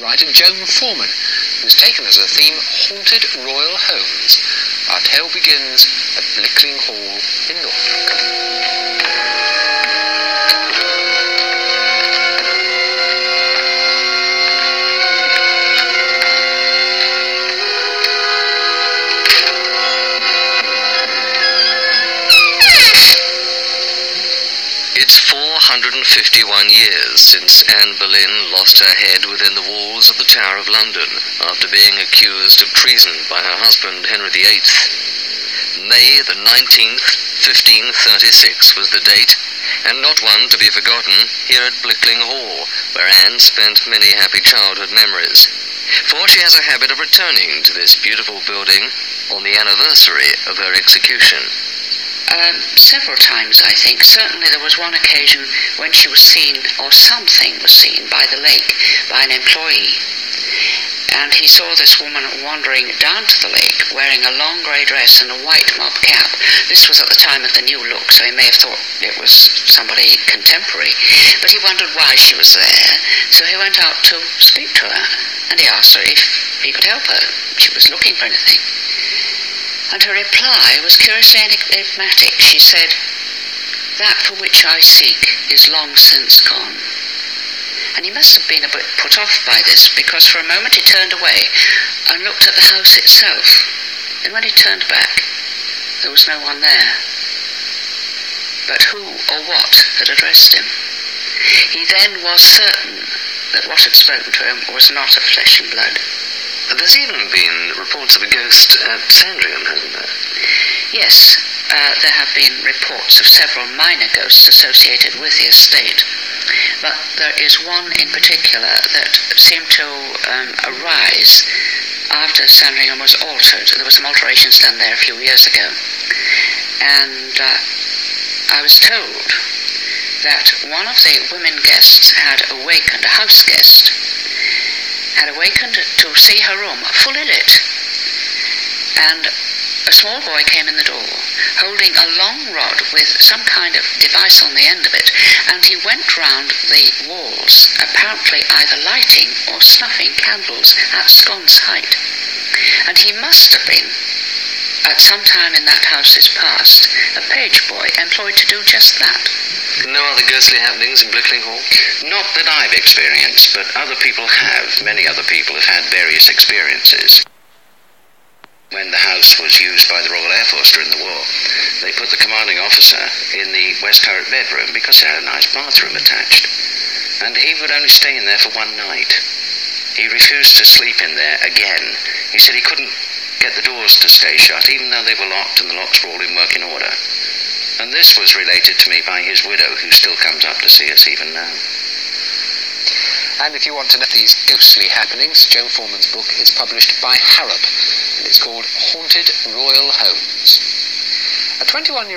writer Joan Forman, who's taken as a theme haunted royal homes. Our tale begins at Blickling Hall in Norfolk. It's 451 years since Anne Boleyn lost her head within the walls of the Tower of London after being accused of treason by her husband Henry VIII. May the 19th, 1536 was the date, and not one to be forgotten here at Blickling Hall, where Anne spent many happy childhood memories. For she has a habit of returning to this beautiful building on the anniversary of her execution. Um, several times, I think. Certainly, there was one occasion when she was seen, or something was seen, by the lake by an employee. And he saw this woman wandering down to the lake wearing a long grey dress and a white mob cap. This was at the time of the new look, so he may have thought it was somebody contemporary. But he wondered why she was there, so he went out to speak to her. And he asked her if he could help her. She was looking for anything. And her reply was curiously enigmatic. She said, That for which I seek is long since gone. And he must have been a bit put off by this, because for a moment he turned away and looked at the house itself. And when he turned back, there was no one there. But who or what had addressed him? He then was certain that what had spoken to him was not of flesh and blood. There's even been reports of a ghost at Sandringham, hasn't there? Yes, uh, there have been reports of several minor ghosts associated with the estate, but there is one in particular that seemed to um, arise after Sandringham was altered. There were some alterations done there a few years ago, and uh, I was told that one of the women guests had awakened, a house guest, had awakened to see her room fully lit. And a small boy came in the door, holding a long rod with some kind of device on the end of it, and he went round the walls, apparently either lighting or snuffing candles at sconce height. And he must have been, at some time in that house's past, a page boy employed to do just that. No other ghostly happenings in Blickling Hall? Not that I've experienced, but other people have. Many other people have had various experiences. When the house was used by the Royal Air Force during the war, they put the commanding officer in the west turret bedroom because it had a nice bathroom attached. And he would only stay in there for one night. He refused to sleep in there again. He said he couldn't get the doors to stay shut, even though they were locked and the locks were all in working order. And this was related to me by his widow, who still comes up to see us even now. And if you want to know these ghostly happenings, Joe Forman's book is published by Harrap, and it's called Haunted Royal Homes. A 21 year